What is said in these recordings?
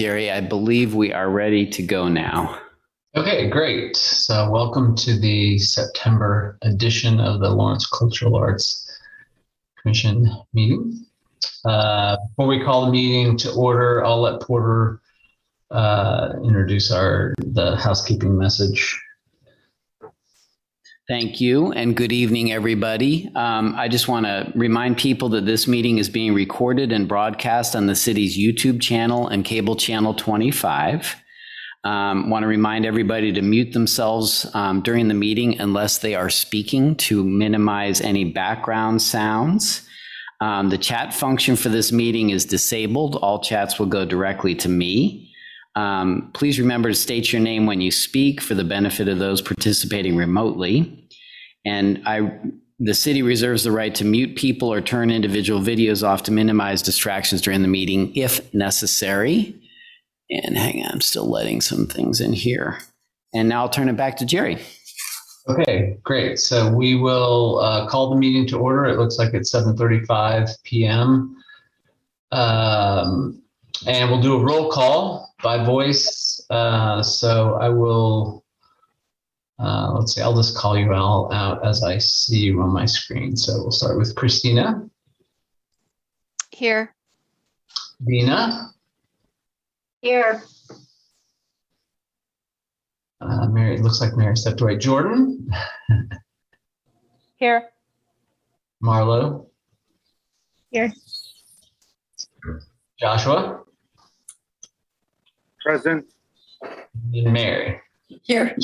Jerry. I believe we are ready to go now. Okay, great. So, welcome to the September edition of the Lawrence Cultural Arts Commission meeting. Uh, before we call the meeting to order, I'll let Porter uh, introduce our the housekeeping message. Thank you and good evening, everybody. Um, I just want to remind people that this meeting is being recorded and broadcast on the city's YouTube channel and cable channel 25. Um, want to remind everybody to mute themselves um, during the meeting unless they are speaking to minimize any background sounds. Um, the chat function for this meeting is disabled. All chats will go directly to me. Um, please remember to state your name when you speak for the benefit of those participating remotely. And I, the city reserves the right to mute people or turn individual videos off to minimize distractions during the meeting if necessary. And hang on, I'm still letting some things in here. And now I'll turn it back to Jerry. Okay, great. So we will uh, call the meeting to order. It looks like it's 7:35 p.m. Um, and we'll do a roll call by voice. Uh, so I will uh, let's see, I'll just call you all out as I see you on my screen. So we'll start with Christina, Here. Dina, Here. uh, Mary, it looks like Mary stepped away. Jordan, Here. Marlo, Here. Joshua, Present. and Mary. Here.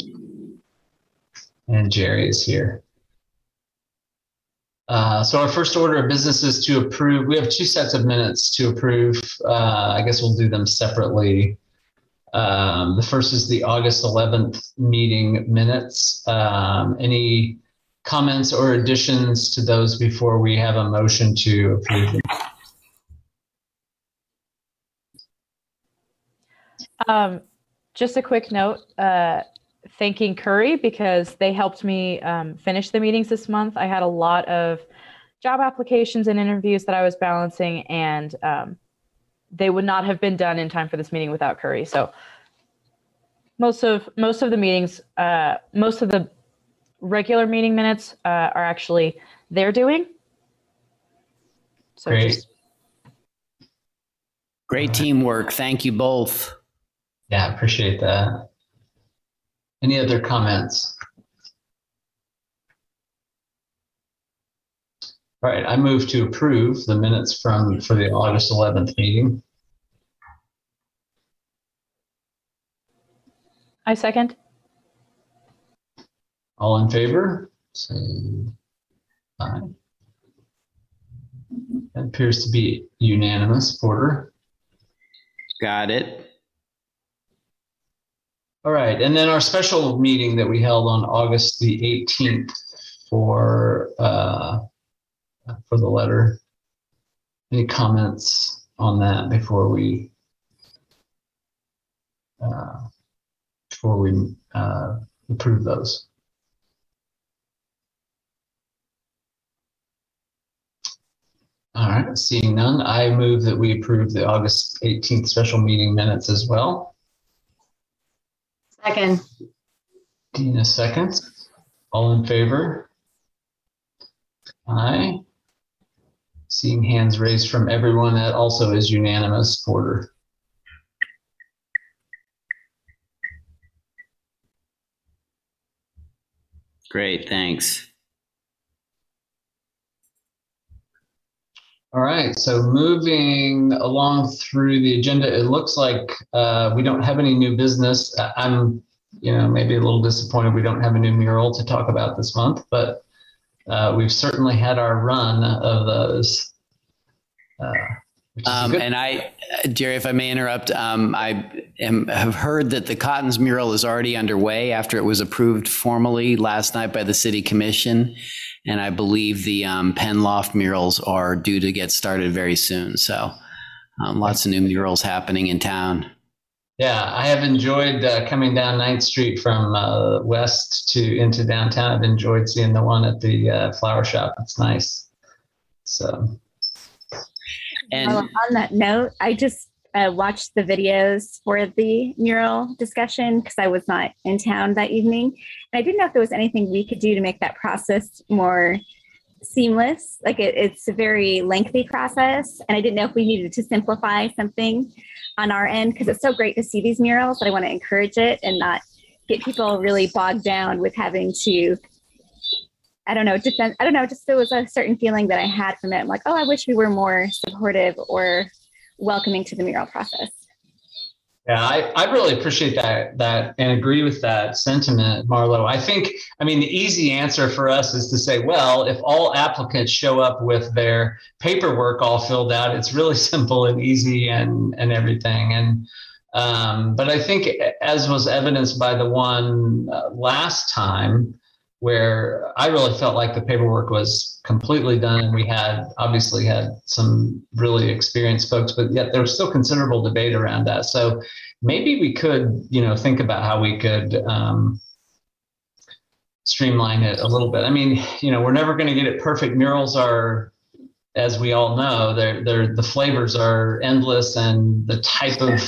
And Jerry is here. Uh, so our first order of business is to approve. We have two sets of minutes to approve. Uh, I guess we'll do them separately. Um, the first is the August 11th meeting minutes. Um, any comments or additions to those before we have a motion to approve? them? Um, just a quick note, uh, thanking Curry because they helped me um, finish the meetings this month. I had a lot of job applications and interviews that I was balancing, and um, they would not have been done in time for this meeting without Curry. So most of most of the meetings, uh, most of the regular meeting minutes uh, are actually they're doing. So Great. just Great teamwork. Thank you both. Yeah, appreciate that. Any other comments? All right, I move to approve the minutes from, for the August 11th meeting. I second. All in favor? Say aye. It appears to be unanimous, Porter. Got it. All right, and then our special meeting that we held on August the 18th for, uh, for the letter. Any comments on that before we, uh, before we, uh, approve those? All right, seeing none, I move that we approve the August 18th special meeting minutes as well. Second. Dina seconds. All in favor? Aye. Seeing hands raised from everyone, that also is unanimous, Porter. Great. Thanks. All right, so moving along through the agenda, it looks like uh, we don't have any new business. I- I'm, you know, maybe a little disappointed we don't have a new mural to talk about this month, but uh, we've certainly had our run of those. uh, which is a Um, and I, uh, Jerry, if I may interrupt, um, I am, have heard that the Cottin's mural is already underway after it was approved formally last night by the city commission. And I believe the um, Penn Loft murals are due to get started very soon. So um, lots of new murals happening in town. Yeah, I have enjoyed uh, coming down Ninth Street from uh, west to into downtown. I've enjoyed seeing the one at the uh, flower shop. It's nice. So, And Well, on that note, I just uh, watched the videos for the mural discussion because I was not in town that evening. And I didn't know if there was anything we could do to make that process more seamless. Like it, it's a very lengthy process. And I didn't know if we needed to simplify something on our end because it's so great to see these murals. But I want to encourage it and not get people really bogged down with having to I don't know, defend, I don't know, just there was a certain feeling that I had from it. I'm like, oh, I wish we were more supportive or welcoming to the mural process. Yeah, I, I really appreciate that that and agree with that sentiment, Marlo. I think, I mean, the easy answer for us is to say, well, if all applicants show up with their paperwork all filled out, it's really simple and easy and and everything. And um, but I think, as was evidenced by the one uh, last time, where I really felt like the paperwork was completely done. And we had obviously had some really experienced folks, but yet there was still considerable debate around that. So maybe we could, you know, think about how we could um, streamline it a little bit. I mean, you know, we're never going to get it perfect. Murals are, as we all know, they're, they're the flavors are endless, and the type of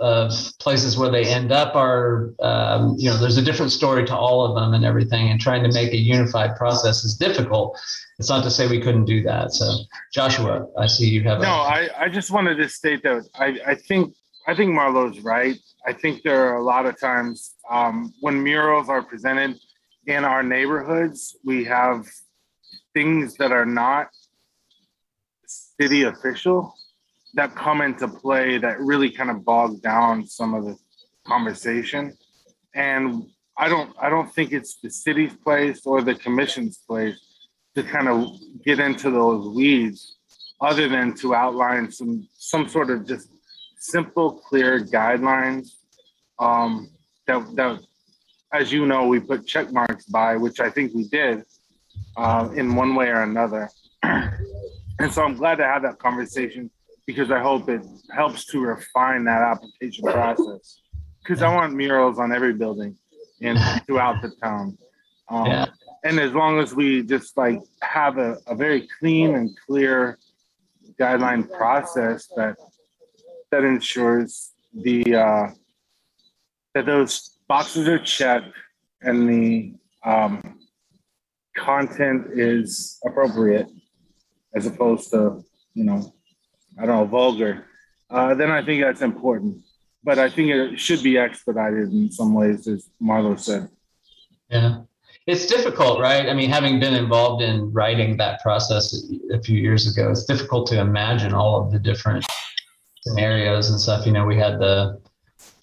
of places where they end up are um, you know there's a different story to all of them and everything and trying to make a unified process is difficult. It's not to say we couldn't do that. So joshua i see you have a no a- I, I just wanted to state that I, I think i think marlo's right. I think there are a lot of times um, when murals are presented in our neighborhoods we have things that are not city official that come into play that really kind of bog down some of the conversation. And I don't I don't think it's the city's place or the commission's place to kind of get into those weeds other than to outline some some sort of just simple, clear guidelines um, that, that, as you know, we put check marks by, which I think we did uh, in one way or another. and so I'm glad to have that conversation because I hope it helps to refine that application process. Because I want murals on every building and throughout the town. Um, yeah. And as long as we just like have a, a very clean and clear guideline process that that ensures the uh, that those boxes are checked and the um, content is appropriate as opposed to you know I don't know, vulgar, uh, then I think that's important. But I think it should be expedited in some ways, as Marlo said. Yeah. It's difficult, right? I mean, having been involved in writing that process a few years ago, it's difficult to imagine all of the different scenarios and stuff. You know, we had the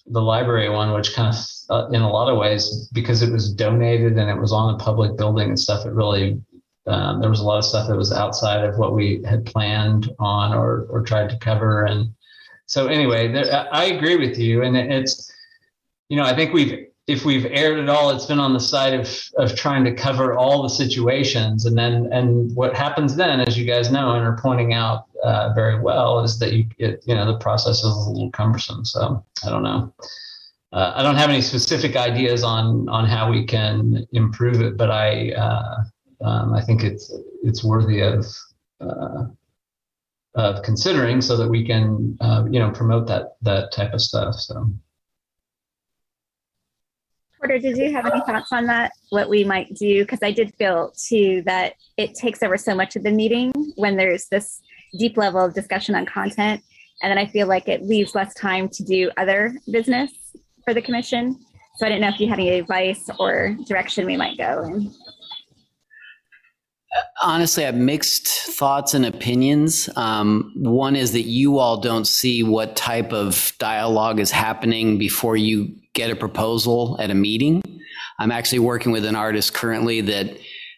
the library one, which kind of, uh, in a lot of ways, because it was donated and it was on a public building and stuff, it really um, there was a lot of stuff that was outside of what we had planned on or or tried to cover. And so anyway there, i agree with you. And it's you know i think we've if we've aired it all it's been on the side of of trying to cover all the situations. And then and what happens then as you guys know and are pointing out uh, very well is that you it, you know the process is a little cumbersome. So i don't know. Uh, I don't have any specific ideas on on how we can improve it, but I uh, um, I think it's it's worthy of uh, of considering so that we can uh, you know promote that that type of stuff. So. Porter, did you have any thoughts on that? What we might do? Because I did feel too that it takes over so much of the meeting when there's this deep level of discussion on content. And then I feel like it leaves less time to do other business for the commission. So I didn't know if you had any advice or direction we might go in honestly, I have mixed thoughts and opinions. Um, one is that you all don't see what type of dialogue is happening before you get a proposal at a meeting. I'm actually working with an artist currently that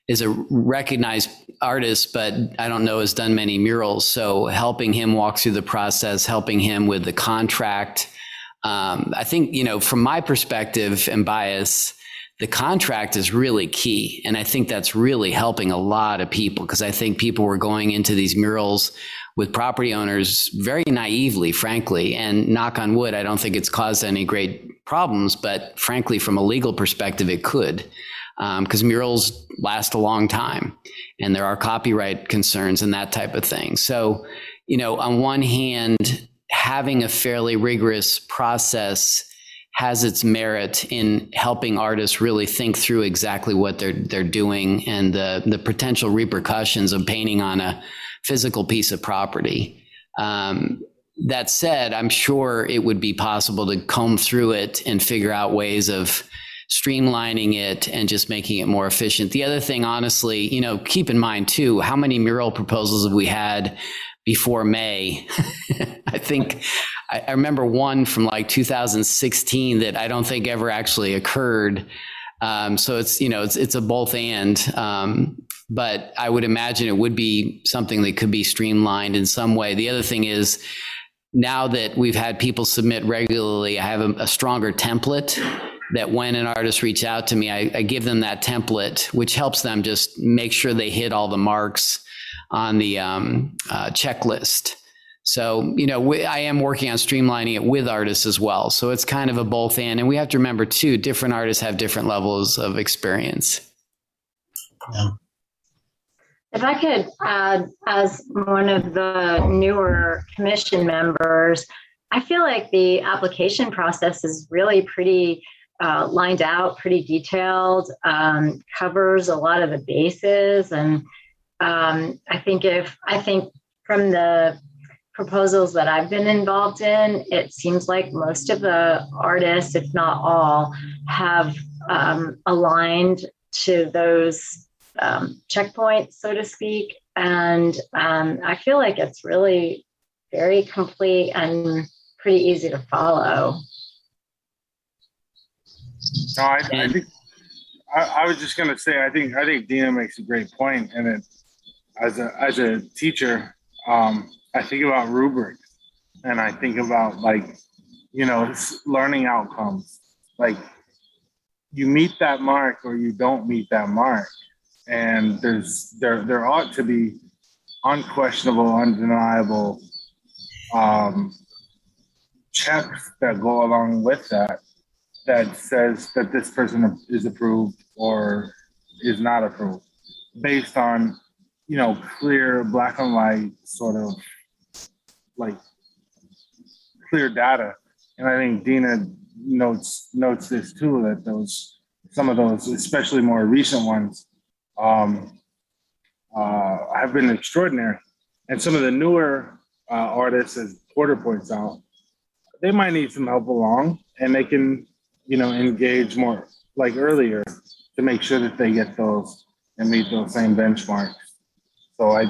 is a recognized artist, but I don't know has done many murals. So helping him walk through the process, helping him with the contract. Um, I think you know, from my perspective and bias the contract is really key. And I think that's really helping a lot of people because I think people were going into these murals with property owners very naively, frankly. And knock on wood, I don't think it's caused any great problems, but frankly, from a legal perspective, it could. Because um, murals last a long time and there are copyright concerns and that type of thing. So, you know, on one hand, having a fairly rigorous process has its merit in helping artists really think through exactly what they're they're doing and the the potential repercussions of painting on a physical piece of property. Um, that said, I'm sure it would be possible to comb through it and figure out ways of streamlining it and just making it more efficient. The other thing, honestly, you know, keep in mind too, how many mural proposals have we had before May? I think I, I, remember one from like 2016 that I don't think ever actually occurred. Um, so it's you know it's it's a both and. Um, but I would imagine it would be something that could be streamlined in some way. The other thing is now that we've had people submit regularly, I have a, a stronger template that when an artist reaches out to me, I, I, give them that template, which helps them just make sure they hit all the marks on the um, uh, checklist. So, you know, we, I am working on streamlining it with artists as well. So it's kind of a both and. And we have to remember, too, different artists have different levels of experience. Yeah. If I could add, as one of the newer commission members, I feel like the application process is really pretty uh, lined out, pretty detailed, um, covers a lot of the bases. And um, I think if, I think from the proposals that I've been involved in, it seems like most of the artists, if not all, have um, aligned to those um, checkpoints, so to speak. And um, I feel like it's really very complete and pretty easy to follow. No, I, I think I, I, was just gonna say I think I think Dina makes a great point, and it as a as a teacher, um, I think about rubrics, and I think about like you know learning outcomes, like you meet that mark or you don't meet that mark, and there's there there ought to be unquestionable, undeniable um, checks that go along with that that says that this person is approved or is not approved based on you know clear black and white sort of like clear data and i think dina notes notes this too that those some of those especially more recent ones um, uh, have been extraordinary and some of the newer uh, artists as porter points out they might need some help along and they can you know, engage more like earlier to make sure that they get those and meet those same benchmarks. So I,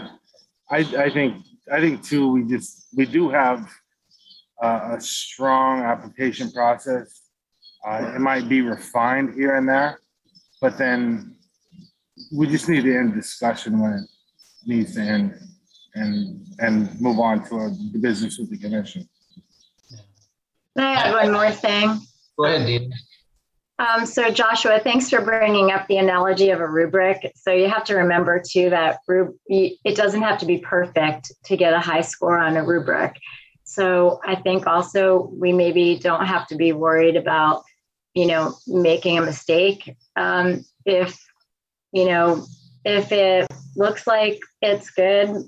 I, I think, I think too, we just, we do have uh, a strong application process. Uh, it might be refined here and there, but then we just need to end discussion when it needs to end and, and move on to a, the business with the commission. Can I add one more thing? Go ahead, Dean. Um, so Joshua, thanks for bringing up the analogy of a rubric. So you have to remember too that it doesn't have to be perfect to get a high score on a rubric. So I think also we maybe don't have to be worried about, you know, making a mistake. Um, if, you know, if it looks like it's good,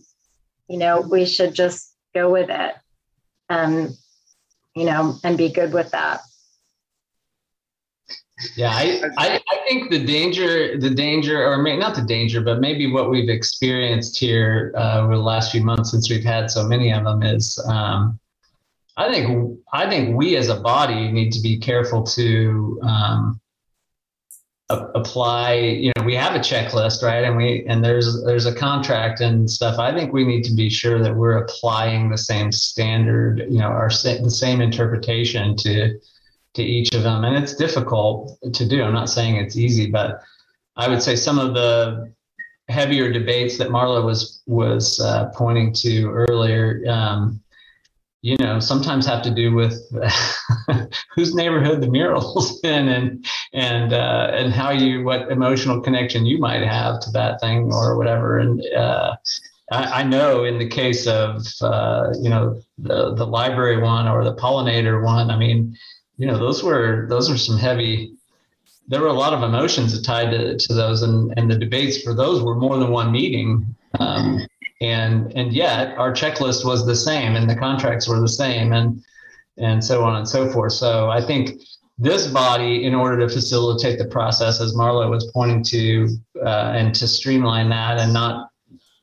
you know, we should just go with it. Um, you know, and be good with that. Yeah, I, I, I, think the danger, the danger, or may, not the danger, but maybe what we've experienced here uh, over the last few months since we've had so many of them is, um, I think, I think we as a body need to be careful to um, a- apply. You know, we have a checklist, right? And we and there's there's a contract and stuff. I think we need to be sure that we're applying the same standard, you know, our the same interpretation to to each of them. And it's difficult to do. I'm not saying it's easy, but I would say some of the heavier debates that Marla was was uh, pointing to earlier, um, you know, sometimes have to do with whose neighborhood the murals in, and and uh, and how you what emotional connection you might have to that thing or whatever. And uh, I, I, know in the case of uh, you know the the library one or the pollinator one, I mean you know, those were those are some heavy. There were a lot of emotions tied to, to those, and and the debates for those were more than one meeting. Um, and and yet our checklist was the same and the contracts were the same and and so on and so forth so i think this body in order to facilitate the process as marlo was pointing to uh, and to streamline that and not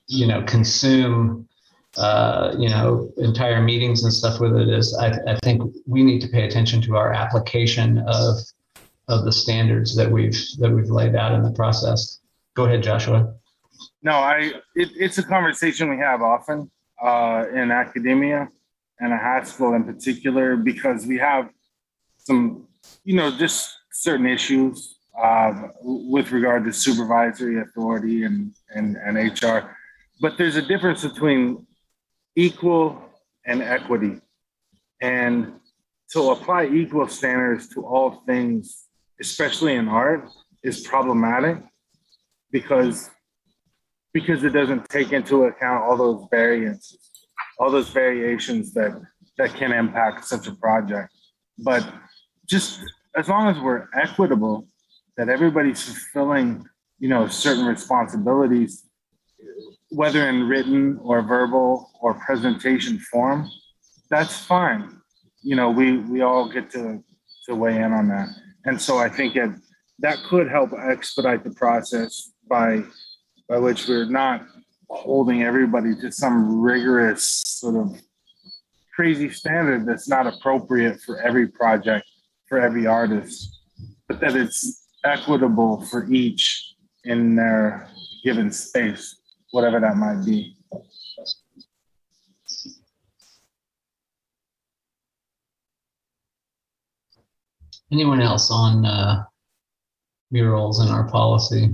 you know consume uh, you know entire meetings and stuff with it is I, I think we need to pay attention to our application of of the standards that we've that we've laid out in the process go ahead joshua No, I. It, it's a conversation we have often uh, in academia and a Haskell in particular because we have some, you know, just certain issues um, with regard to supervisory authority and, and and HR. But there's a difference between equal and equity, and to apply equal standards to all things, especially in art, is problematic because because it doesn't take into account all those variances, all those variations that that can impact such a project. But just as long as we're equitable, that everybody's fulfilling, you know, certain responsibilities, whether in written or verbal or presentation form, that's fine. You know, we we all get to to weigh in on that. And so I think it, that could help expedite the process by by which we're not holding everybody to some rigorous sort of crazy standard that's not appropriate for every project, for every artist, but that it's equitable for each in their given space, whatever that might be. anyone else on uh, murals in our policy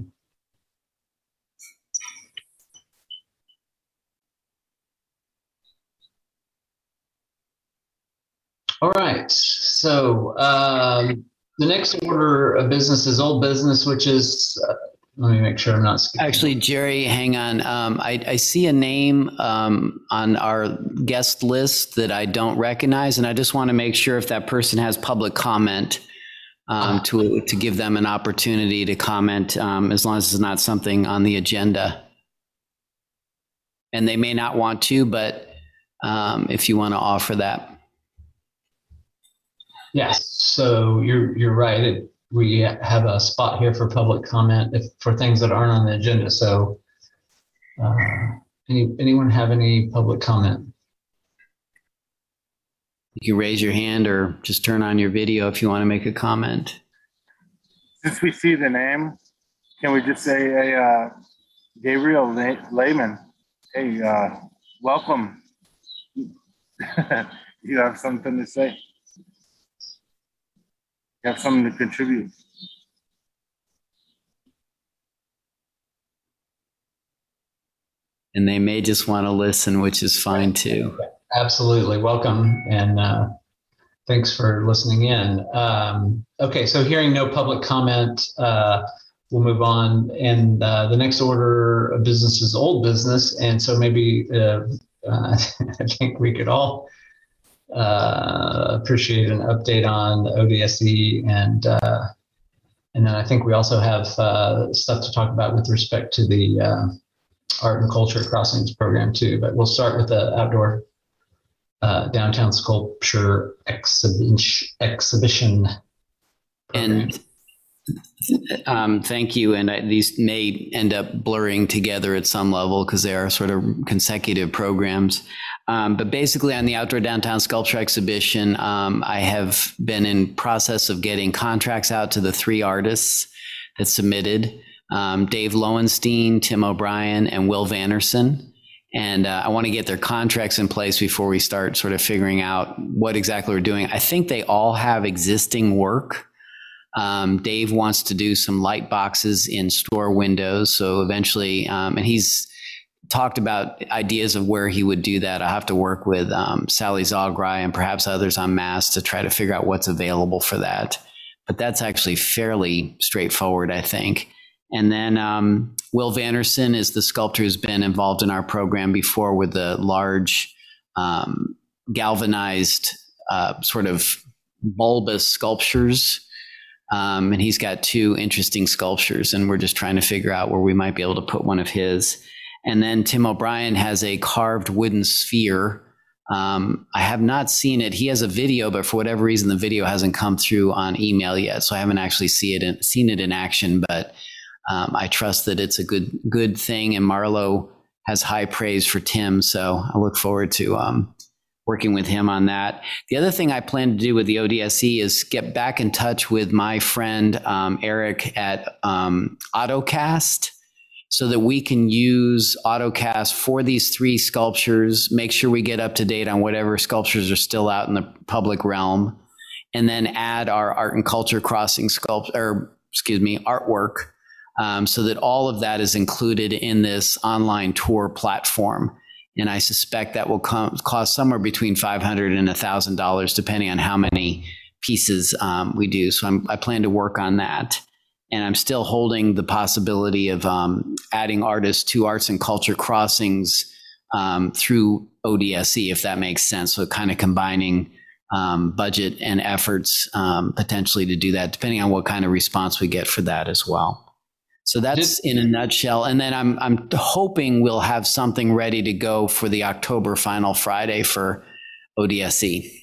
All right, so um, the next order of business is old business, which is, uh, let me make sure I'm not. skipping. Actually, Jerry, hang on. Um, I, I see a name um, on our guest list that I don't recognize, and I just want to make sure if that person has public comment um, to to give them an opportunity to comment, um, as long as it's not something on the agenda. And they may not want to, but um, if you want to offer that. Yes, so you're, you're right. It- We have a spot here for public comment if, for things that aren't on the agenda, so uh, any, anyone have any public comment? You can raise your hand or just turn on your video if you want to make a comment. Since we see the name, can we just say, hey, uh, Gabriel Le- Lehman, hey, uh, welcome. you have something to say? You have something to contribute? And they may just want to listen, which is fine too. Absolutely, welcome, and uh, thanks for listening in. Um, Okay, so hearing no public comment, uh, we'll move on. And uh, the next order of business is old business, and so maybe uh, uh, I think we could all uh, appreciate an update on the ODSE and uh, and then I think we also have uh, stuff to talk about with respect to the uh, art and culture crossings program too. But we'll start with the outdoor uh, downtown sculpture exhibition. And um, thank you. And I, these may end up blurring together at some level because they are sort of consecutive programs. Um, but basically, on the outdoor downtown sculpture exhibition, um, I have been in process of getting contracts out to the three artists that submitted: um, Dave Loewenstein, Tim O'Brien, and Will Vanderson. And uh, I want to get their contracts in place before we start sort of figuring out what exactly we're doing. I think they all have existing work. Um, Dave wants to do some light boxes in store windows. So eventually, um, and he's talked about ideas of where he would do that. I have to work with um, Sally Zogry and perhaps others on Mass to try to figure out what's available for that. But that's actually fairly straightforward, I think. And then um, Will Vanderson is the sculptor who's been involved in our program before with the large um, galvanized uh, sort of bulbous sculptures. Um, and he's got two interesting sculptures, and we're just trying to figure out where we might be able to put one of his. And then Tim O'Brien has a carved wooden sphere. Um, I have not seen it. He has a video, but for whatever reason, the video hasn't come through on email yet. So I haven't actually see it in, seen it in action. But um, I trust that it's a good good thing. And Marlo has high praise for Tim. So I look forward to um, working with him on that. The other thing I plan to do with the ODSE is get back in touch with my friend um, Eric at um, Otocast so that we can use Otocast for these three sculptures, make sure we get up to date on whatever sculptures are still out in the public realm, and then add our art and culture crossing sculpt or excuse me, artwork um, so that all of that is included in this online tour platform. And I suspect that will cost somewhere between 500 and $1,000, depending on how many pieces um, we do. So I'm, i plan to work on that. And I'm still holding the possibility of um, adding artists to Arts and Culture Crossings um, through ODSE, if that makes sense. So kind of combining um, budget and efforts um, potentially to do that, depending on what kind of response we get for that as well. So that's in a nutshell. And then I'm I'm hoping we'll have something ready to go for the October final Friday for ODSE.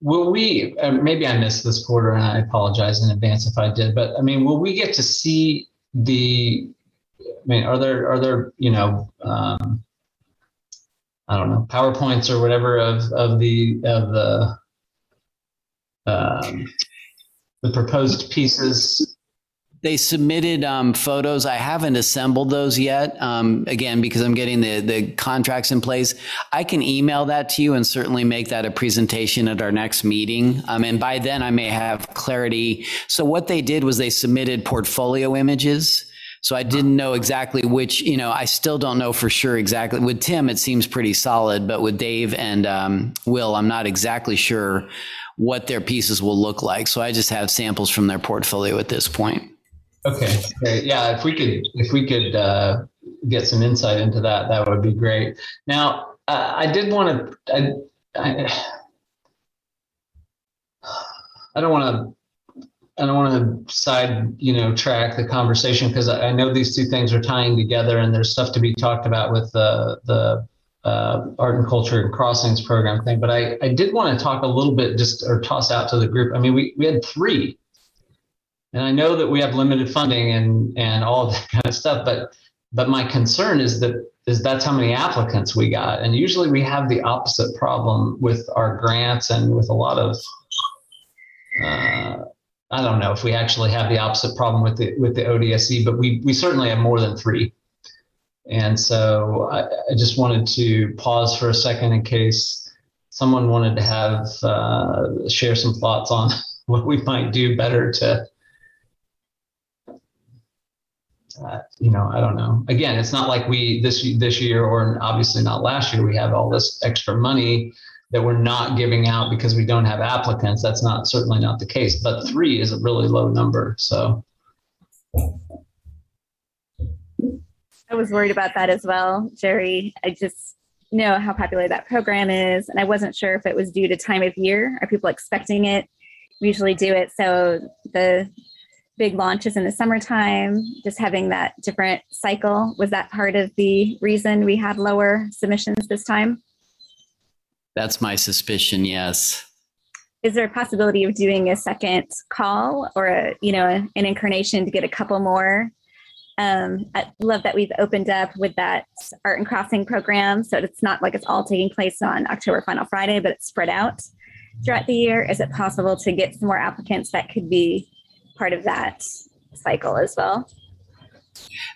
Will we? Maybe I missed this quarter, and I apologize in advance if I did. But I mean, will we get to see the? I mean, are there are there you know um, I don't know powerpoints or whatever of of the of the um, the proposed pieces they submitted um, photos. I haven't assembled those yet. Um, again, because I'm getting the the contracts in place. I can email that to you and certainly make that a presentation at our next meeting. Um, and by then, I may have clarity. So what they did was they submitted portfolio images. So I didn't know exactly which. You know, I still don't know for sure exactly. With Tim, it seems pretty solid, but with Dave and um, Will, I'm not exactly sure what their pieces will look like. So I just have samples from their portfolio at this point. Okay. okay. Yeah. If we could, if we could uh, get some insight into that, that would be great. Now, uh, I did want to. I, I, I don't want to. I don't want to side, you know, track the conversation because I, I, know these two things are tying together, and there's stuff to be talked about with the the uh, art and culture and crossings program thing. But I I did want to talk a little bit, just or toss out to the group. I mean, we we had three and I know that we have limited funding and and all that kind of stuff, but but my concern is that is that's how many applicants we got. And usually we have the opposite problem with our grants and with a lot of uh, I don't know if we actually have the opposite problem with the with the ODSE, but we we certainly have more than three. And so I, I just wanted to pause for a second in case someone wanted to have uh, share some thoughts on what we might do better to you know, I don't know. Again, it's not like we this this year or obviously not last year. We have all this extra money that we're not giving out because we don't have applicants. That's not certainly not the case. But three is a really low number. So. I was worried about that as well, Jerry. I just know how popular that program is, and I wasn't sure if it was due to time of year. Are people expecting it? We usually do it so the big launches in the summertime, just having that different cycle. Was that part of the reason we had lower submissions this time? That's my suspicion, yes. Is there a possibility of doing a second call or a, you know, an incarnation to get a couple more? Um, I love that we've opened up with that art and crossing program. So it's not like it's all taking place on October Final Friday, but it's spread out throughout the year. Is it possible to get some more applicants that could be part of that cycle as well.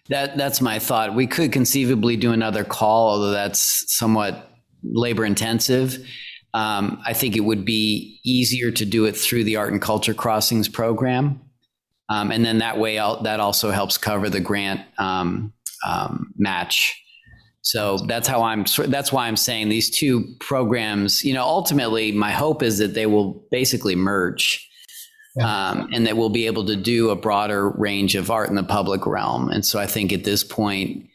That that's my thought. We could conceivably do another call, although that's somewhat labor intensive. Um, I think it would be easier to do it through the Art and Culture Crossings program, um, and then that way I'll, that also helps cover the grant um, um match. So that's how I'm. That's why I'm saying these two programs. You know, ultimately, my hope is that they will basically merge um, and that we'll be able to do a broader range of art in the public realm. And so I think at this point,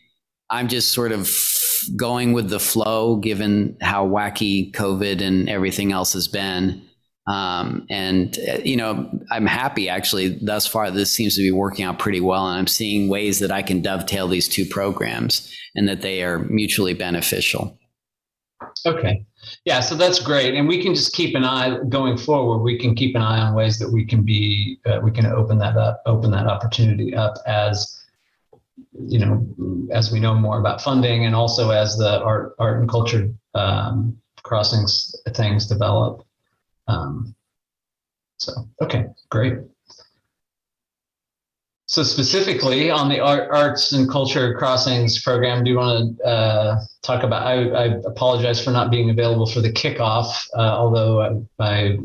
I'm just sort of going with the flow, given how wacky COVID and everything else has been. Um, and, uh, you know, I'm happy actually thus far. This seems to be working out pretty well. And I'm seeing ways that I can dovetail these two programs and that they are mutually beneficial. Okay. Yeah, so that's great. And we can just keep an eye going forward. We can keep an eye on ways that we can be, uh, we can open that up, open that opportunity up as, you know, as we know more about funding and also as the art, art and culture um, crossings things develop. Um, so, okay, great. So specifically on the art, arts and culture crossings program, do you want to uh, talk about? I, I, apologize for not being available for the kickoff, uh, although I, I,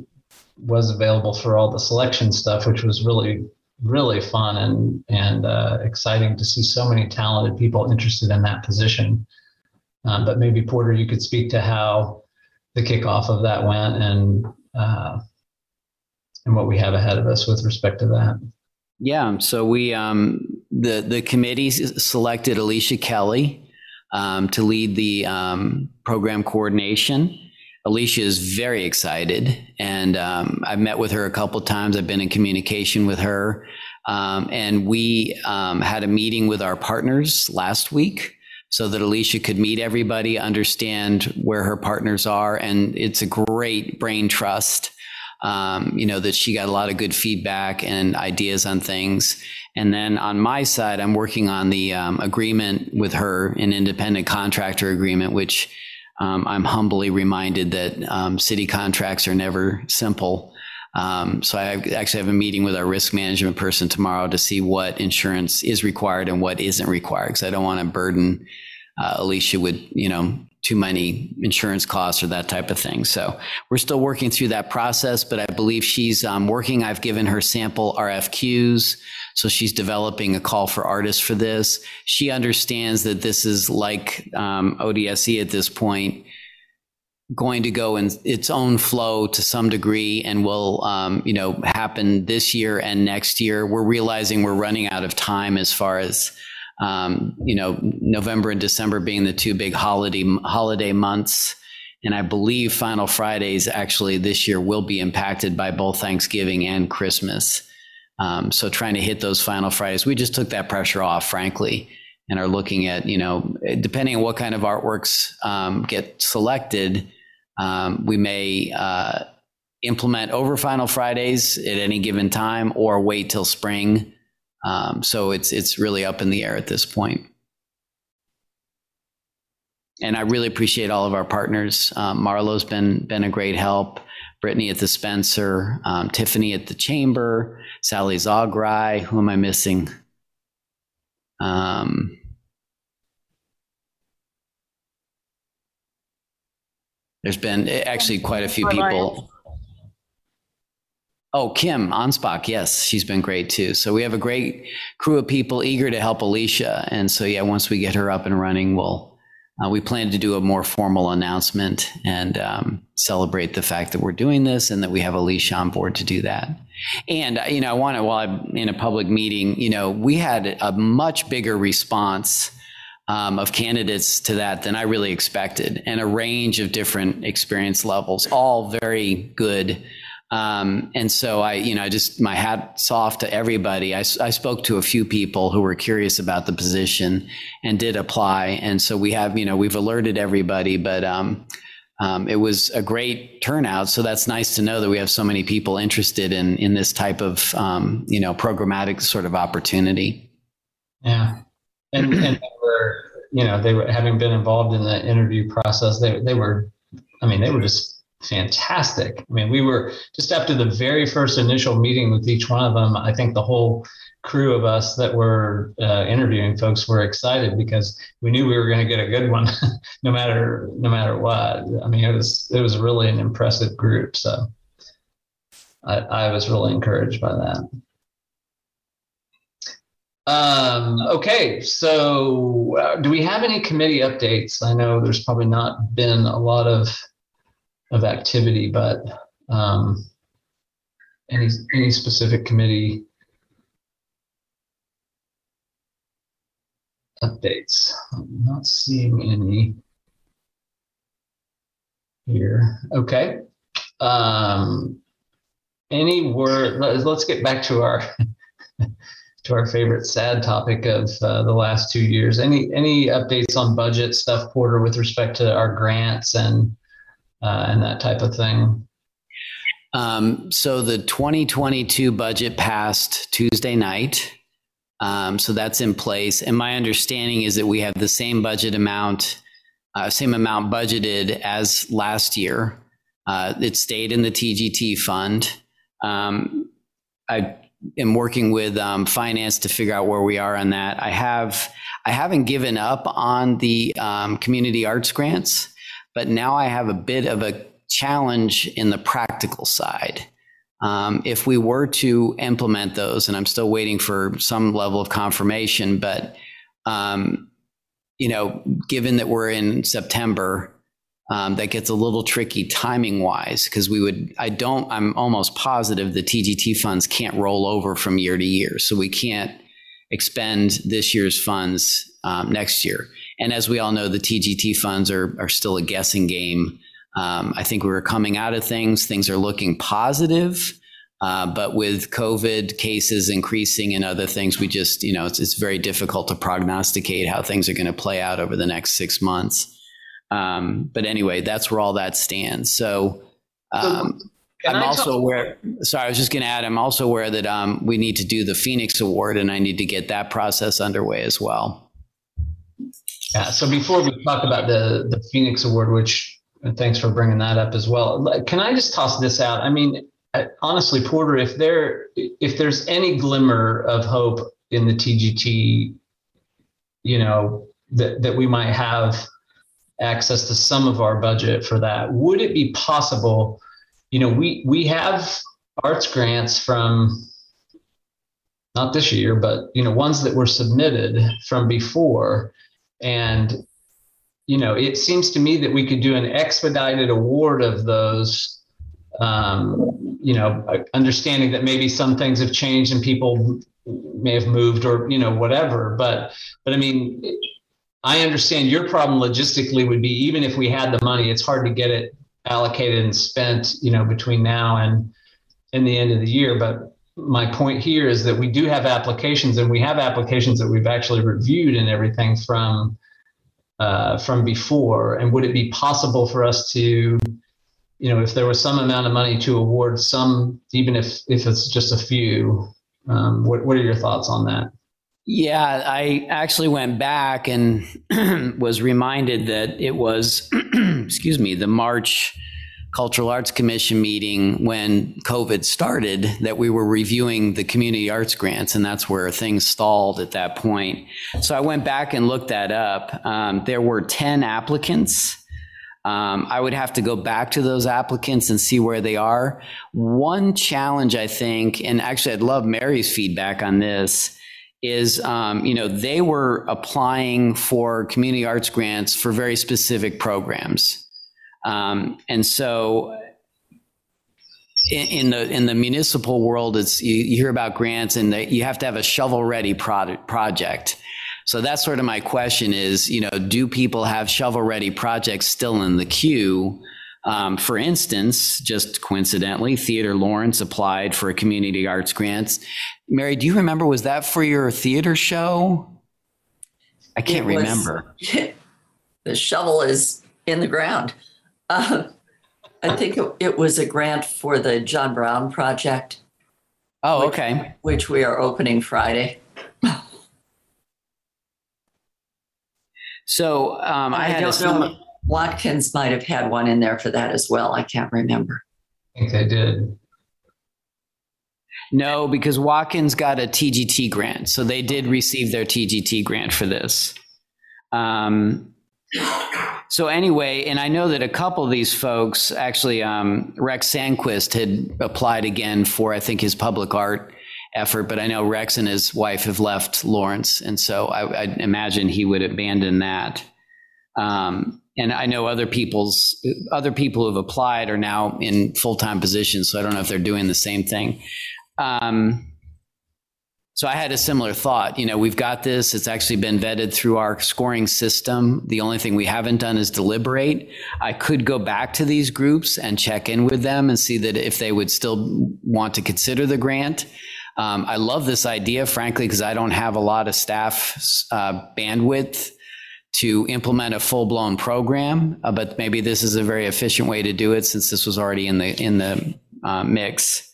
was available for all the selection stuff, which was really really fun and and uh, exciting to see so many talented people interested in that position. Um, but maybe Porter, you could speak to how the kickoff of that went and uh, and what we have ahead of us with respect to that. Yeah, so we um, the the committee selected Alicia Kelly um, to lead the um, program coordination. Alicia is very excited, and um, I've met with her a couple times. I've been in communication with her, um, and we um, had a meeting with our partners last week so that Alicia could meet everybody, understand where her partners are, and it's a great brain trust um, you know, that she got a lot of good feedback and ideas on things. And then on my side, I'm working on the um, agreement with her, an independent contractor agreement, which um, I'm humbly reminded that um, city contracts are never simple. Um, so I actually have a meeting with our risk management person tomorrow to see what insurance is required and what isn't required, because I don't want to burden uh, Alicia with you know too many insurance costs or that type of thing. So we're still working through that process, but I believe she's um, working. I've given her sample RFQs. So she's developing a call for artists for this. She understands that this is like um, ODSE at this point, going to go in its own flow to some degree and will, um, you know, happen this year and next year. We're realizing we're running out of time as far as um, you know, November and December being the two big holiday holiday months. And I believe Final Fridays actually this year will be impacted by both Thanksgiving and Christmas. Um, so trying to hit those Final Fridays, we just took that pressure off, frankly, and are looking at, you know, depending on what kind of artworks um, get selected, um, we may uh, implement over Final Fridays at any given time or wait till spring um, so it's it's really up in the air at this point. And I really appreciate all of our partners. Um, Marlo's been been a great help. Brittany at the Spencer, um, Tiffany at the Chamber, Sally Zogry. Who am I missing? Um, there's been eh, actually quite a few people. Oh, Kim Anspach, yes, she's been great too. So we have a great crew of people eager to help Alicia, and so yeah, once we get her up and running, we'll uh, we plan to do a more formal announcement and um, celebrate the fact that we're doing this and that we have Alicia on board to do that. And uh, you know, I want to while I'm in a public meeting, you know, we had a much bigger response. Um, of candidates to that than I really expected, and a range of different experience levels, all very good um, and so I, you know, just my hats off to everybody. I, I spoke to a few people who were curious about the position and did apply. And so we have, you know, we've alerted everybody, but um, um, it was a great turnout. So that's nice to know that we have so many people interested in in this type of, um, you know, programmatic sort of opportunity. Yeah, and and they were, you know, they were having been involved in the interview process. They they were, I mean, they were just fantastic. I mean, we were just after the very first initial meeting with each one of them. I think the whole crew of us that were uh, interviewing folks were excited because we knew we were going to get a good one, no matter no matter what. I mean, it was it was really an impressive group. So I, I was really encouraged by that. Um, okay, so uh, do we have any committee updates? I know there's probably not been a lot of of activity, but um, any any specific committee updates? I'm not seeing any here. Okay. Um, any word? Let's, get back to our to our favorite sad topic of uh, the last two years. Any any updates on budget stuff, Porter, with respect to our grants and uh, and that type of thing? Um, so the 2022 budget passed Tuesday night. Um, so that's in place. And my understanding is that we have the same budget amount, uh, same amount budgeted as last year. Uh, it stayed in the TGT fund. Um, I am working with um, finance to figure out where we are on that. I have I haven't given up on the um, community arts grants, but now I have a bit of a challenge in the practical side. Um, if we were to implement those, and I'm still waiting for some level of confirmation, but um, you know, given that we're in September, um, that gets a little tricky timing wise because we would. I don't. I'm almost positive the TGT funds can't roll over from year to year, so we can't expend this year's funds um, next year. And as we all know, the TGT funds are are still a guessing game um, I think we were coming out of things. Things are looking positive. Uh, but with COVID cases increasing and other things, we just, you know, it's, it's very difficult to prognosticate how things are going to play out over the next six months. Um, but anyway, that's where all that stands. So um, I'm also talk- aware, sorry, I was just going to add, I'm also aware that um, we need to do the Phoenix Award and I need to get that process underway as well. Yeah. So before we talk about the, the Phoenix Award, which and thanks for bringing that up as well. Can I just toss this out? I mean, honestly, Porter, if there if there's any glimmer of hope in the TGT, you know that that we might have access to some of our budget for that, would it be possible? You know, we we have arts grants from not this year, but you know ones that were submitted from before, and you know, it seems to me that we could do an expedited award of those. Um, you know, understanding that maybe some things have changed and people may have moved or you know whatever. But but I mean, I understand your problem logistically would be even if we had the money, it's hard to get it allocated and spent. You know, between now and and the end of the year. But my point here is that we do have applications and we have applications that we've actually reviewed and everything from uh, from before? And would it be possible for us to, you know, if there was some amount of money to award some, even if if it's just a few? Um, what What are your thoughts on that? Yeah, I actually went back and was reminded that it was, excuse me, the March Cultural Arts Commission meeting when COVID started that we were reviewing the community arts grants, and that's where things stalled at that point. So I went back and looked that up. Um, there were 10 applicants. Um, I would have to go back to those applicants and see where they are. One challenge, I think, and actually, I'd love Mary's feedback on this is um, you know they were applying for community arts grants for very specific programs um, and so in, in, the in the municipal world, it's you, you hear about grants and they, you have to have a shovel ready product project. So that's sort of my question is, you know, do people have shovel ready projects still in the queue? Um, for instance, just coincidentally, Theater Lawrence applied for a community arts grants. Mary, do you remember, was that for your theater show? I can't was, remember. The shovel is in the ground. Uh, I think it, it, was a grant for the John Brown project. Oh, which, okay. Which we are opening Friday. So um, I, I don't know. Watkins might have had one in there for that as well. I can't remember. I think they did. No, because Watkins got a TGT grant, so they did receive their TGT grant for this. Um, so anyway, and I know that a couple of these folks actually, um, Rex Sandquist had applied again for I think his public art effort, but I know Rex and his wife have left Lawrence, and so I, I imagine he would abandon that. Um, and I know other people's other people who've applied are now in full time positions, so I don't know if they're doing the same thing. Um, So I had a similar thought. You know, we've got this. It's actually been vetted through our scoring system. The only thing we haven't done is deliberate. I could go back to these groups and check in with them and see that if they would still want to consider the grant. Um, I love this idea, frankly, because I don't have a lot of staff uh, bandwidth to implement a full blown program. Uh, but maybe this is a very efficient way to do it since this was already in the in the uh, mix.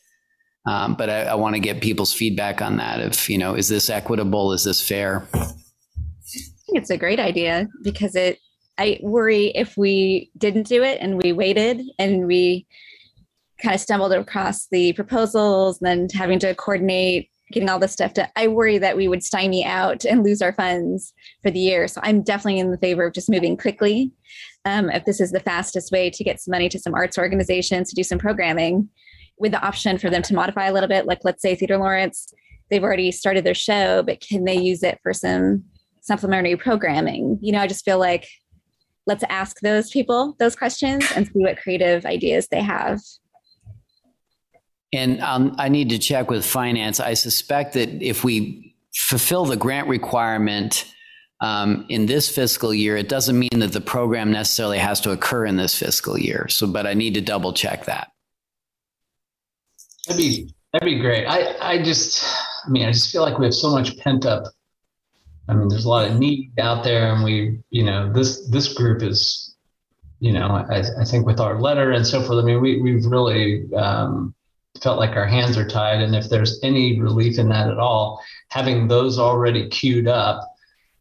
Um, but I, I want to get people's feedback on that. If you know, is this equitable? Is this fair? I think it's a great idea because it. I worry if we didn't do it and we waited and we kind of stumbled across the proposals, and then having to coordinate getting all this stuff done. I worry that we would stymie out and lose our funds for the year. So I'm definitely in the favor of just moving quickly. Um, if this is the fastest way to get some money to some arts organizations to do some programming, with the option for them to modify a little bit, like let's say Theater Lawrence, they've already started their show, but can they use it for some supplementary programming? You know, I just feel like let's ask those people those questions and see what creative ideas they have. And um, I need to check with finance. I suspect that if we fulfill the grant requirement um, in this fiscal year, it doesn't mean that the program necessarily has to occur in this fiscal year. So, but I need to double check that. That'd be that'd be great. I I just I mean I just feel like we have so much pent up. I mean, there's a lot of need out there, and we you know this this group is you know I, I think with our letter and so forth. I mean, we we've really um, felt like our hands are tied, and if there's any relief in that at all, having those already queued up.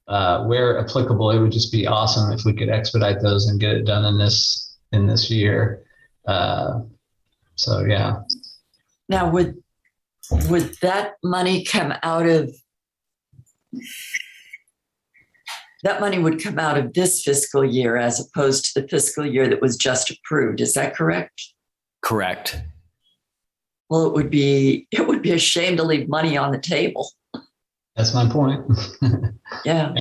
Uh, where applicable, it would just be awesome if we could expedite those and get it done in this in this year. Uh, so yeah. Now, would would that money come out of that money would come out of this fiscal year as opposed to the fiscal year that was just approved. Is that correct? Correct. Well, it would be it would be a shame to leave money on the table. That's my point. yeah.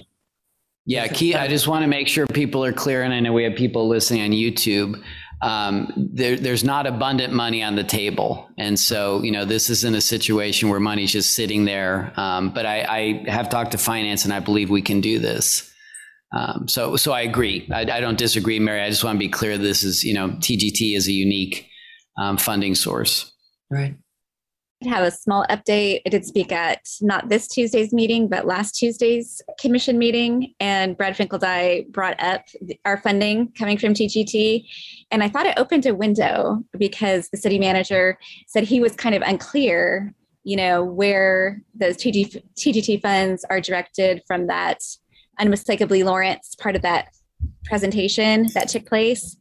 Yeah, key. I just want to make sure people are clear, and I know we have people listening on YouTube. Um, there, there's not abundant money on the table, and so you know this isn't a situation where money's just sitting there. Um, but I, I, have talked to finance, and I believe we can do this. Um, so, so I agree. I, I, don't disagree, Mary. I just want to be clear. This is you know TGT is a unique um, funding source. Right have a small update. I did speak at not this Tuesday's meeting, but last Tuesday's commission meeting. And Brad Finkeldei brought up our funding coming from TGT. And I thought it opened a window because the city manager said he was kind of unclear, you know, where those TG, TGT funds are directed from that unmistakably Lawrence part of that presentation that took place.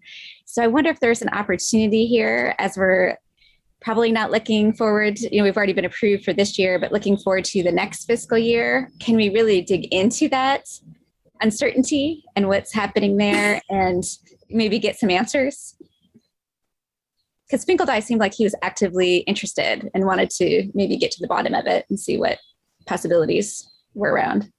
So I wonder if there's an opportunity here as we're probably not looking forward you know we've already been approved for this year but looking forward to the next fiscal year. Can we really dig into that uncertainty and what's happening there and maybe get some answers? Because Finkeldei seemed like he was actively interested and wanted to maybe get to the bottom of it and see what possibilities were around.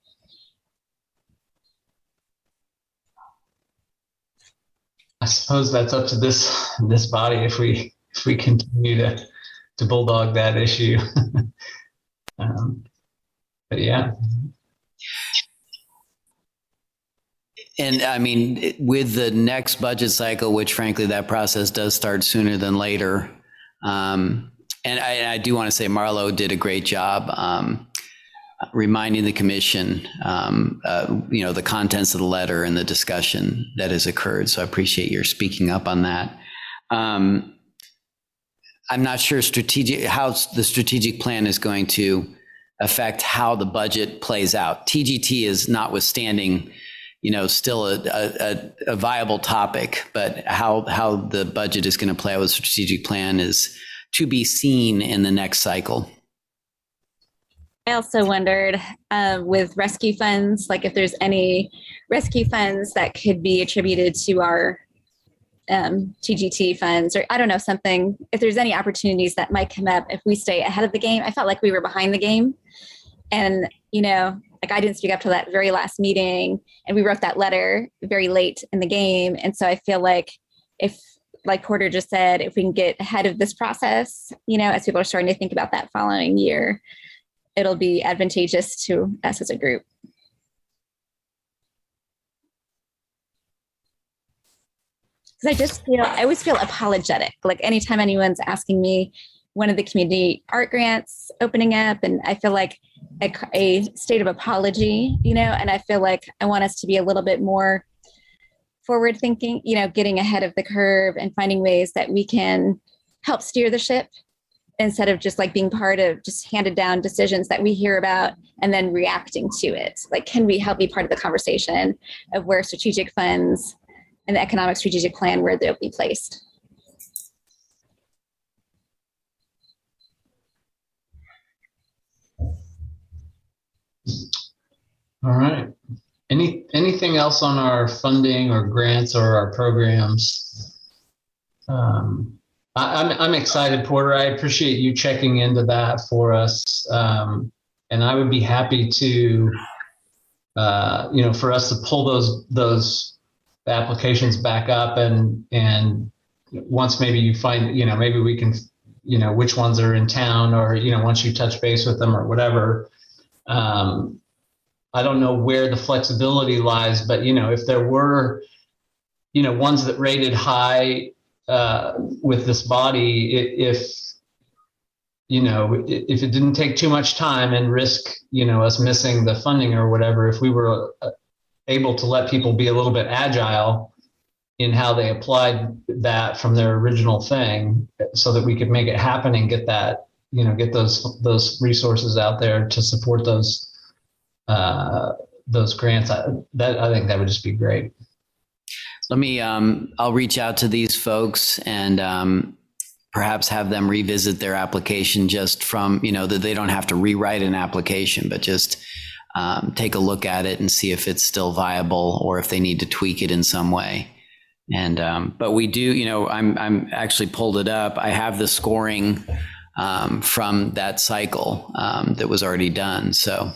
I suppose that's up to this this body if we if we continue to to bulldog that issue. um, but yeah. And I mean, with the next budget cycle, which frankly that process does start sooner than later. Um, and I, I, do want to say Marlo did a great job um, reminding the commission, um, uh, you know, the contents of the letter and the discussion that has occurred. So I appreciate your speaking up on that. Um, I'm not sure strategic how the strategic plan is going to affect how the budget plays out. TGT is notwithstanding, you know, still a, a, a viable topic, but how how the budget is going to play out with strategic plan is to be seen in the next cycle. I also wondered uh, with rescue funds, like if there's any rescue funds that could be attributed to our um, TGT funds, or I don't know, something, if there's any opportunities that might come up if we stay ahead of the game. I felt like we were behind the game. And, you know, like I didn't speak up to that very last meeting, and we wrote that letter very late in the game. And so I feel like if, like Porter just said, if we can get ahead of this process, you know, as people are starting to think about that following year, it'll be advantageous to us as a group. Because I just feel, I always feel apologetic. Like anytime anyone's asking me one of the community art grants opening up, and I feel like a, a state of apology, you know, and I feel like I want us to be a little bit more forward thinking, you know, getting ahead of the curve and finding ways that we can help steer the ship instead of just like being part of just handed down decisions that we hear about and then reacting to it. Like, can we help be part of the conversation of where strategic funds and the economic strategic plan, where they'll be placed? All right. Any, anything else on our funding or grants or our programs? Um, I, I'm, I'm excited, Porter. I appreciate you checking into that for us. Um, and I would be happy to, uh, you know, for us to pull those, those applications back up and, and once maybe you find, you know, maybe we can, you know, which ones are in town or, you know, once you touch base with them or whatever, um, I don't know where the flexibility lies, but you know, if there were, you know, ones that rated high uh, with this body, if you know, if it didn't take too much time and risk, you know, us missing the funding or whatever, if we were uh, able to let people be a little bit agile in how they applied that from their original thing, so that we could make it happen and get that, you know, get those those resources out there to support those uh, those grants. I, that I think that would just be great. Let me, um, I'll reach out to these folks and, um, perhaps have them revisit their application just from, you know, that they don't have to rewrite an application, but just, um, take a look at it and see if it's still viable or if they need to tweak it in some way. And, um, but we do, you know, I'm, I'm actually pulled it up. I have the scoring, um, from that cycle, um, that was already done. So,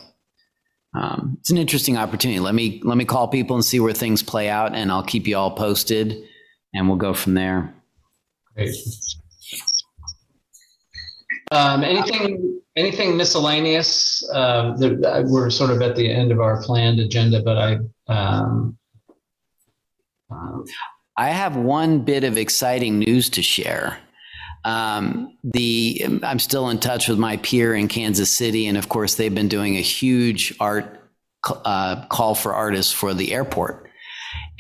um, it's an interesting opportunity. Let me let me call people and see where things play out, and I'll keep you all posted, and we'll go from there. Great. Um, anything anything miscellaneous? Uh, that, we're sort of at the end of our planned agenda, but I. Um, um, I have one bit of exciting news to share. Um, the I'm still in touch with my peer in Kansas City, and of course, they've been doing a huge art uh, call for artists for the airport.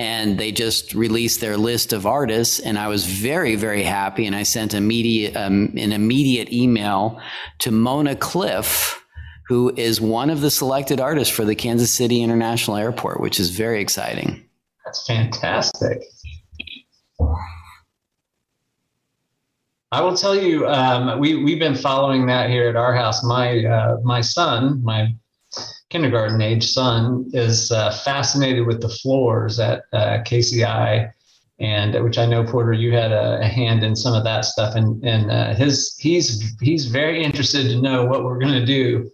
And they just released their list of artists, and I was very, very happy. And I sent immediate um, an immediate email to Mona Cliff, who is one of the selected artists for the Kansas City International Airport, which is very exciting. that's fantastic. I will tell you, um, we we've been following that here at our house. My uh, my son, my kindergarten age son, is uh, fascinated with the floors at uh, KCI, and which I know Porter, you had a, a hand in some of that stuff, and and uh, his he's he's very interested to know what we're going to do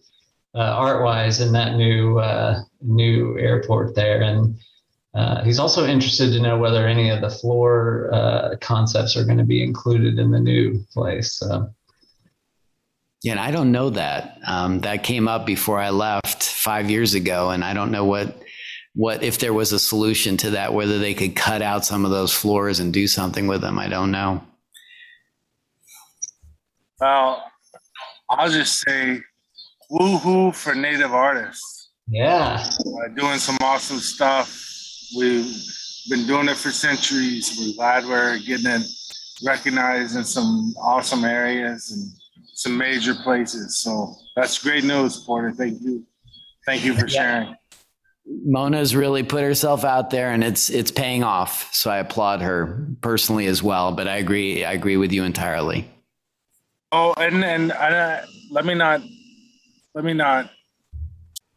uh, art wise in that new uh, new airport there, and. Uh, he's also interested to know whether any of the floor concepts are going to be included in the new place. So. Yeah, and I don't know that. Um, that came up before I left five years ago, and I don't know what what if there was a solution to that, whether they could cut out some of those floors and do something with them. I don't know. Well, I'll just say woohoo for native artists. Yeah. Uh, doing some awesome stuff. We've been doing it for centuries. We're glad we're getting it recognized in some awesome areas and some major places. So that's great news, Porter. Thank you. Thank you for sharing. Mona's really put herself out there, and it's it's paying off. So I applaud her personally as well. But I agree, I agree with you entirely. Oh, and and uh, let me not let me not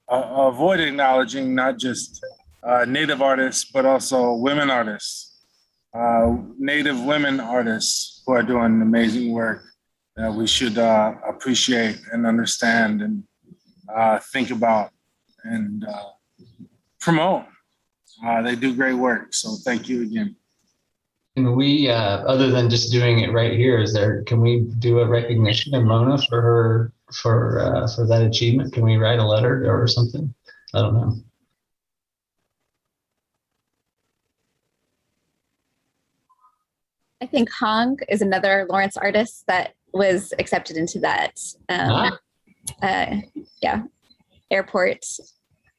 uh, avoid acknowledging not just uh, native artists but also women artists, uh, native women artists who are doing amazing work that we should uh, appreciate and understand and uh, think about and uh, promote. Uh, they do great work, so thank you again. Can we, uh, other than just doing it right here, is there, can we do a recognition of Mona for her for uh, for that achievement? Can we write a letter or something? I don't know. I think Hong is another Lawrence artist that was accepted into that. Um, Ah, uh, yeah, airport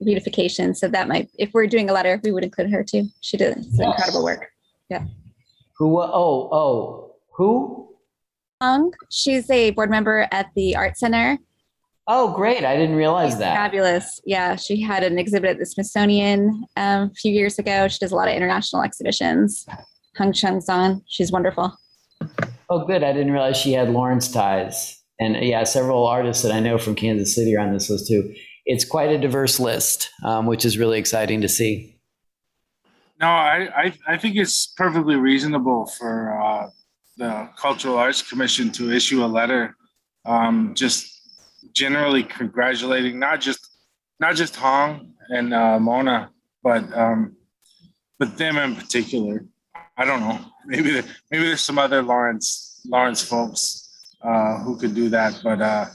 beautification. So that might, if we're doing a letter, we would include her too. She did Yes. incredible work. Yeah. Who, oh, oh, who? Hong, she's a board member at the Art Center. Oh, great. I didn't realize She's that. Fabulous. Yeah, she had an exhibit at the Smithsonian um, a few years ago. She does a lot of international exhibitions. Hong Chun Zhang, she's wonderful. Oh, good. I didn't realize she had Lawrence ties. And yeah, several artists that I know from Kansas City are on this list too. It's quite a diverse list, um, which is really exciting to see. No, I, I, I think it's perfectly reasonable for uh, the Cultural Arts Commission to issue a letter, um, just generally congratulating not just not just Hong and uh, Mona, but um, but them in particular. I don't know. Maybe maybe there's some other Lawrence Lawrence folks uh, who could do that, but uh,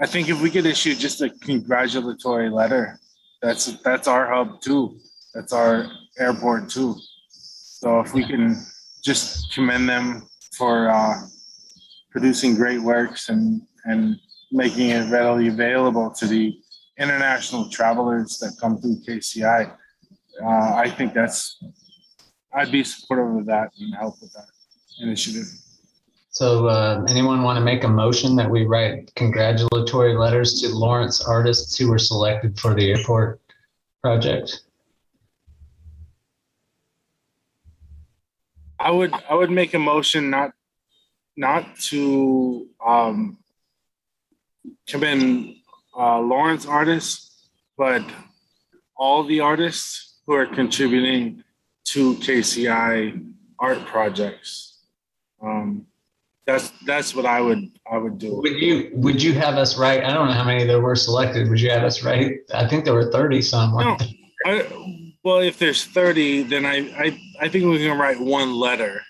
I think if we could issue just a congratulatory letter, that's that's our hub too. That's our airport too. So if we can just commend them for uh, producing great works and and making it readily available to the international travelers that come through KCI, uh, I think that's I'd be supportive of that and help with that initiative. So, uh, anyone want to make a motion that we write congratulatory letters to Lawrence artists who were selected for the airport project? I would I would make a motion not not to um, commend uh, Lawrence artists, but all the artists who are contributing to KCI art projects. Um, that's that's what I would I would do. Would you would you have us write? I don't know how many there were selected. Would you have us write? I think there were thirty some. No, I, well, if there's thirty, then I, I I think we can write one letter.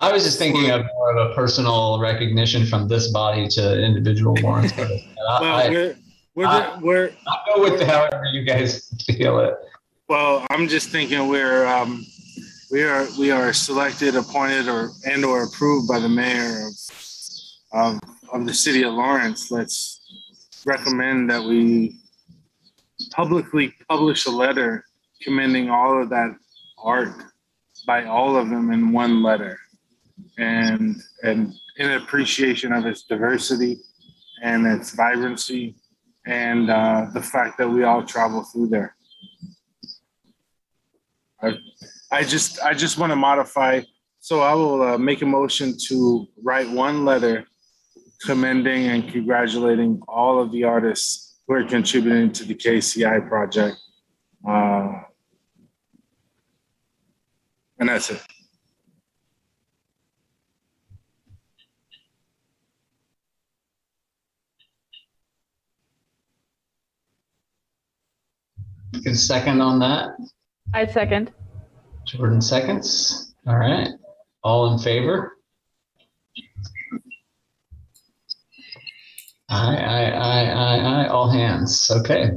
I was just thinking of more of a personal recognition from this body to individual Lawrence artists. And I, Well, I, we're we're, I- we're I'll go with however you guys feel it. Well, I'm just thinking we're um, we are we are selected, appointed, or and or approved by the mayor of of, of the city of Lawrence. Let's recommend that we publicly publish a letter commending all of that art by all of them in one letter, and and in appreciation of its diversity and its vibrancy and uh, the fact that we all travel through there. I just, I just want to modify, so I will uh, make a motion to write one letter commending and congratulating all of the artists who are contributing to the KCI project. Uh, And that's it. Get a second on that. I second. Jordan seconds. All right. All in favor? Aye, aye, aye, aye, aye. All hands. Okay.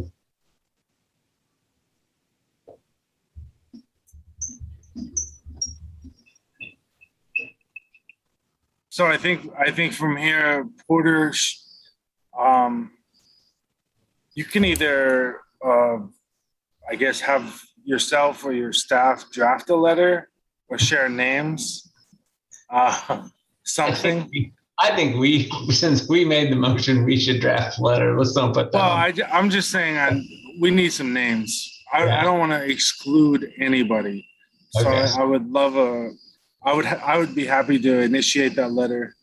So I think, I think from here, Porter, um, you can either, uh, I guess, have yourself or your staff draft a letter or share names, uh, something. I think we, since we made the motion, we should draft a letter. Let's don't put that. Well, on. I, am just saying, I, we need some names. I, Yeah. I don't want to exclude anybody. So Okay. I, I would love a, I would, I would be happy to initiate that letter,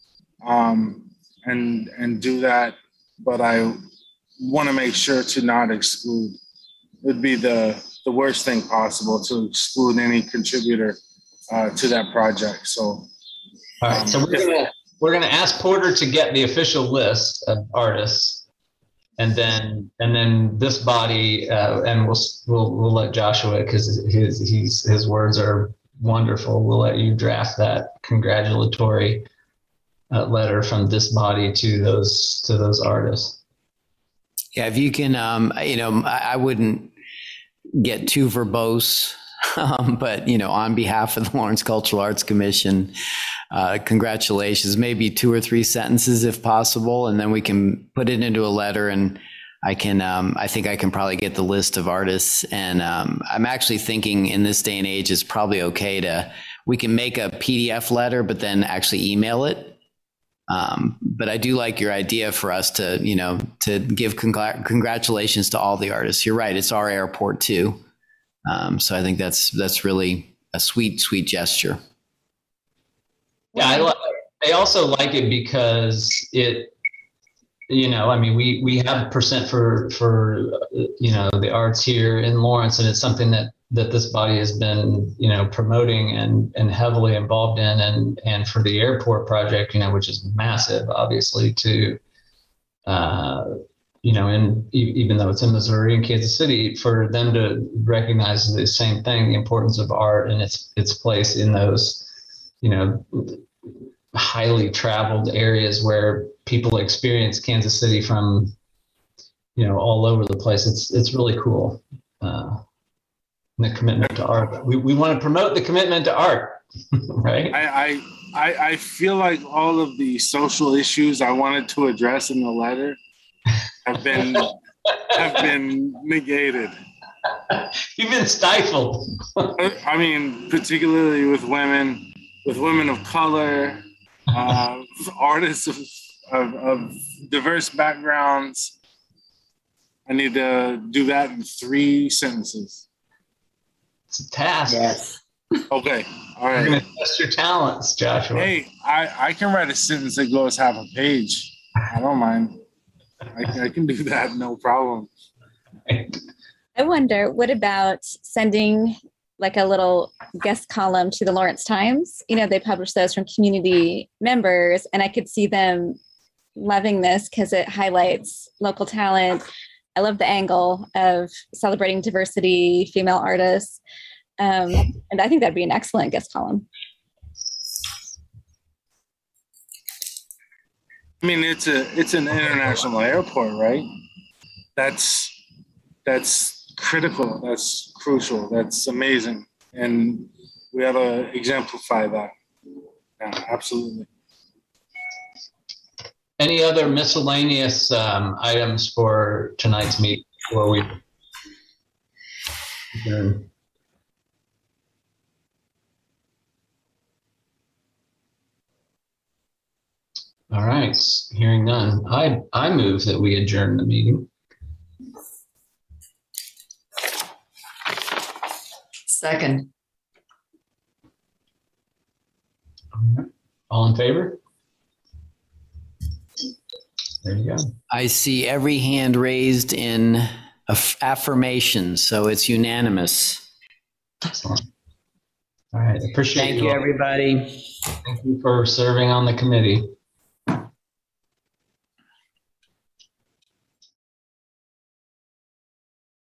um, and, and do that. But I want to make sure to not exclude. It'd be the, the worst thing possible to exclude any contributor, uh, to that project. So, All right. So we're gonna, we're gonna ask Porter to get the official list of artists. And then, and then this body, uh, and we'll, we'll, we'll let Joshua, because his, he's, his words are wonderful. We'll let you draft that congratulatory uh, letter from this body to those to those artists. Yeah, if you can, um, you know, I, I wouldn't get too verbose, um, but you know, on behalf of the Lawrence Cultural Arts Commission, uh, congratulations. Maybe two or three sentences if possible, and then we can put it into a letter and. I can, um, I think I can probably get the list of artists, and um, I'm actually thinking in this day and age, it's probably okay to we can make a PDF letter, but then actually email it um, but I do like your idea for us to, you know, to give congr- congratulations to all the artists. You're right; it's our airport too. Um, so I think that's that's really a sweet, sweet gesture. Yeah, I, li- I also like it because it, you know, I mean, we we have percent for for you know the arts here in Lawrence, and it's something that that this body has been you know promoting and and heavily involved in and and for the airport project you know which is massive obviously to uh you know and even though it's in missouri and kansas city for them to recognize the same thing the importance of art and its its place in those you know highly traveled areas where people experience kansas city from you know all over the place it's it's really cool uh, the commitment to art. We, we want to promote the commitment to art, right? I, I, I, feel like all of the social issues I wanted to address in the letter have been have been negated. You've been stifled. I mean, particularly with women, with women of color, uh, artists of, of, of diverse backgrounds. I need to do that in three sentences. It's a task. Yes. Okay. All You're going to test your talents, Joshua. Hey, I, I can write a sentence that goes half a page. I don't mind. I, I can do that, no problem. I wonder, what about sending like a little guest column to the Lawrence Times? You know, they publish those from community members, and I could see them loving this because it highlights local talent. I love the angle of celebrating diversity, female artists. Um, and I think that'd be an excellent guest column. I mean, it's a it's an international airport, right? That's that's critical. That's crucial. That's amazing, and we ought to exemplify that. Yeah, absolutely. Any other miscellaneous um, items for tonight's meeting before we adjourn? All right, hearing none, I, I move that we adjourn the meeting. Second. All in favor? There you go. I see every hand raised in aff- affirmation, so it's unanimous. Excellent. All right, appreciate it. Thank you. you, everybody. Thank you for serving on the committee.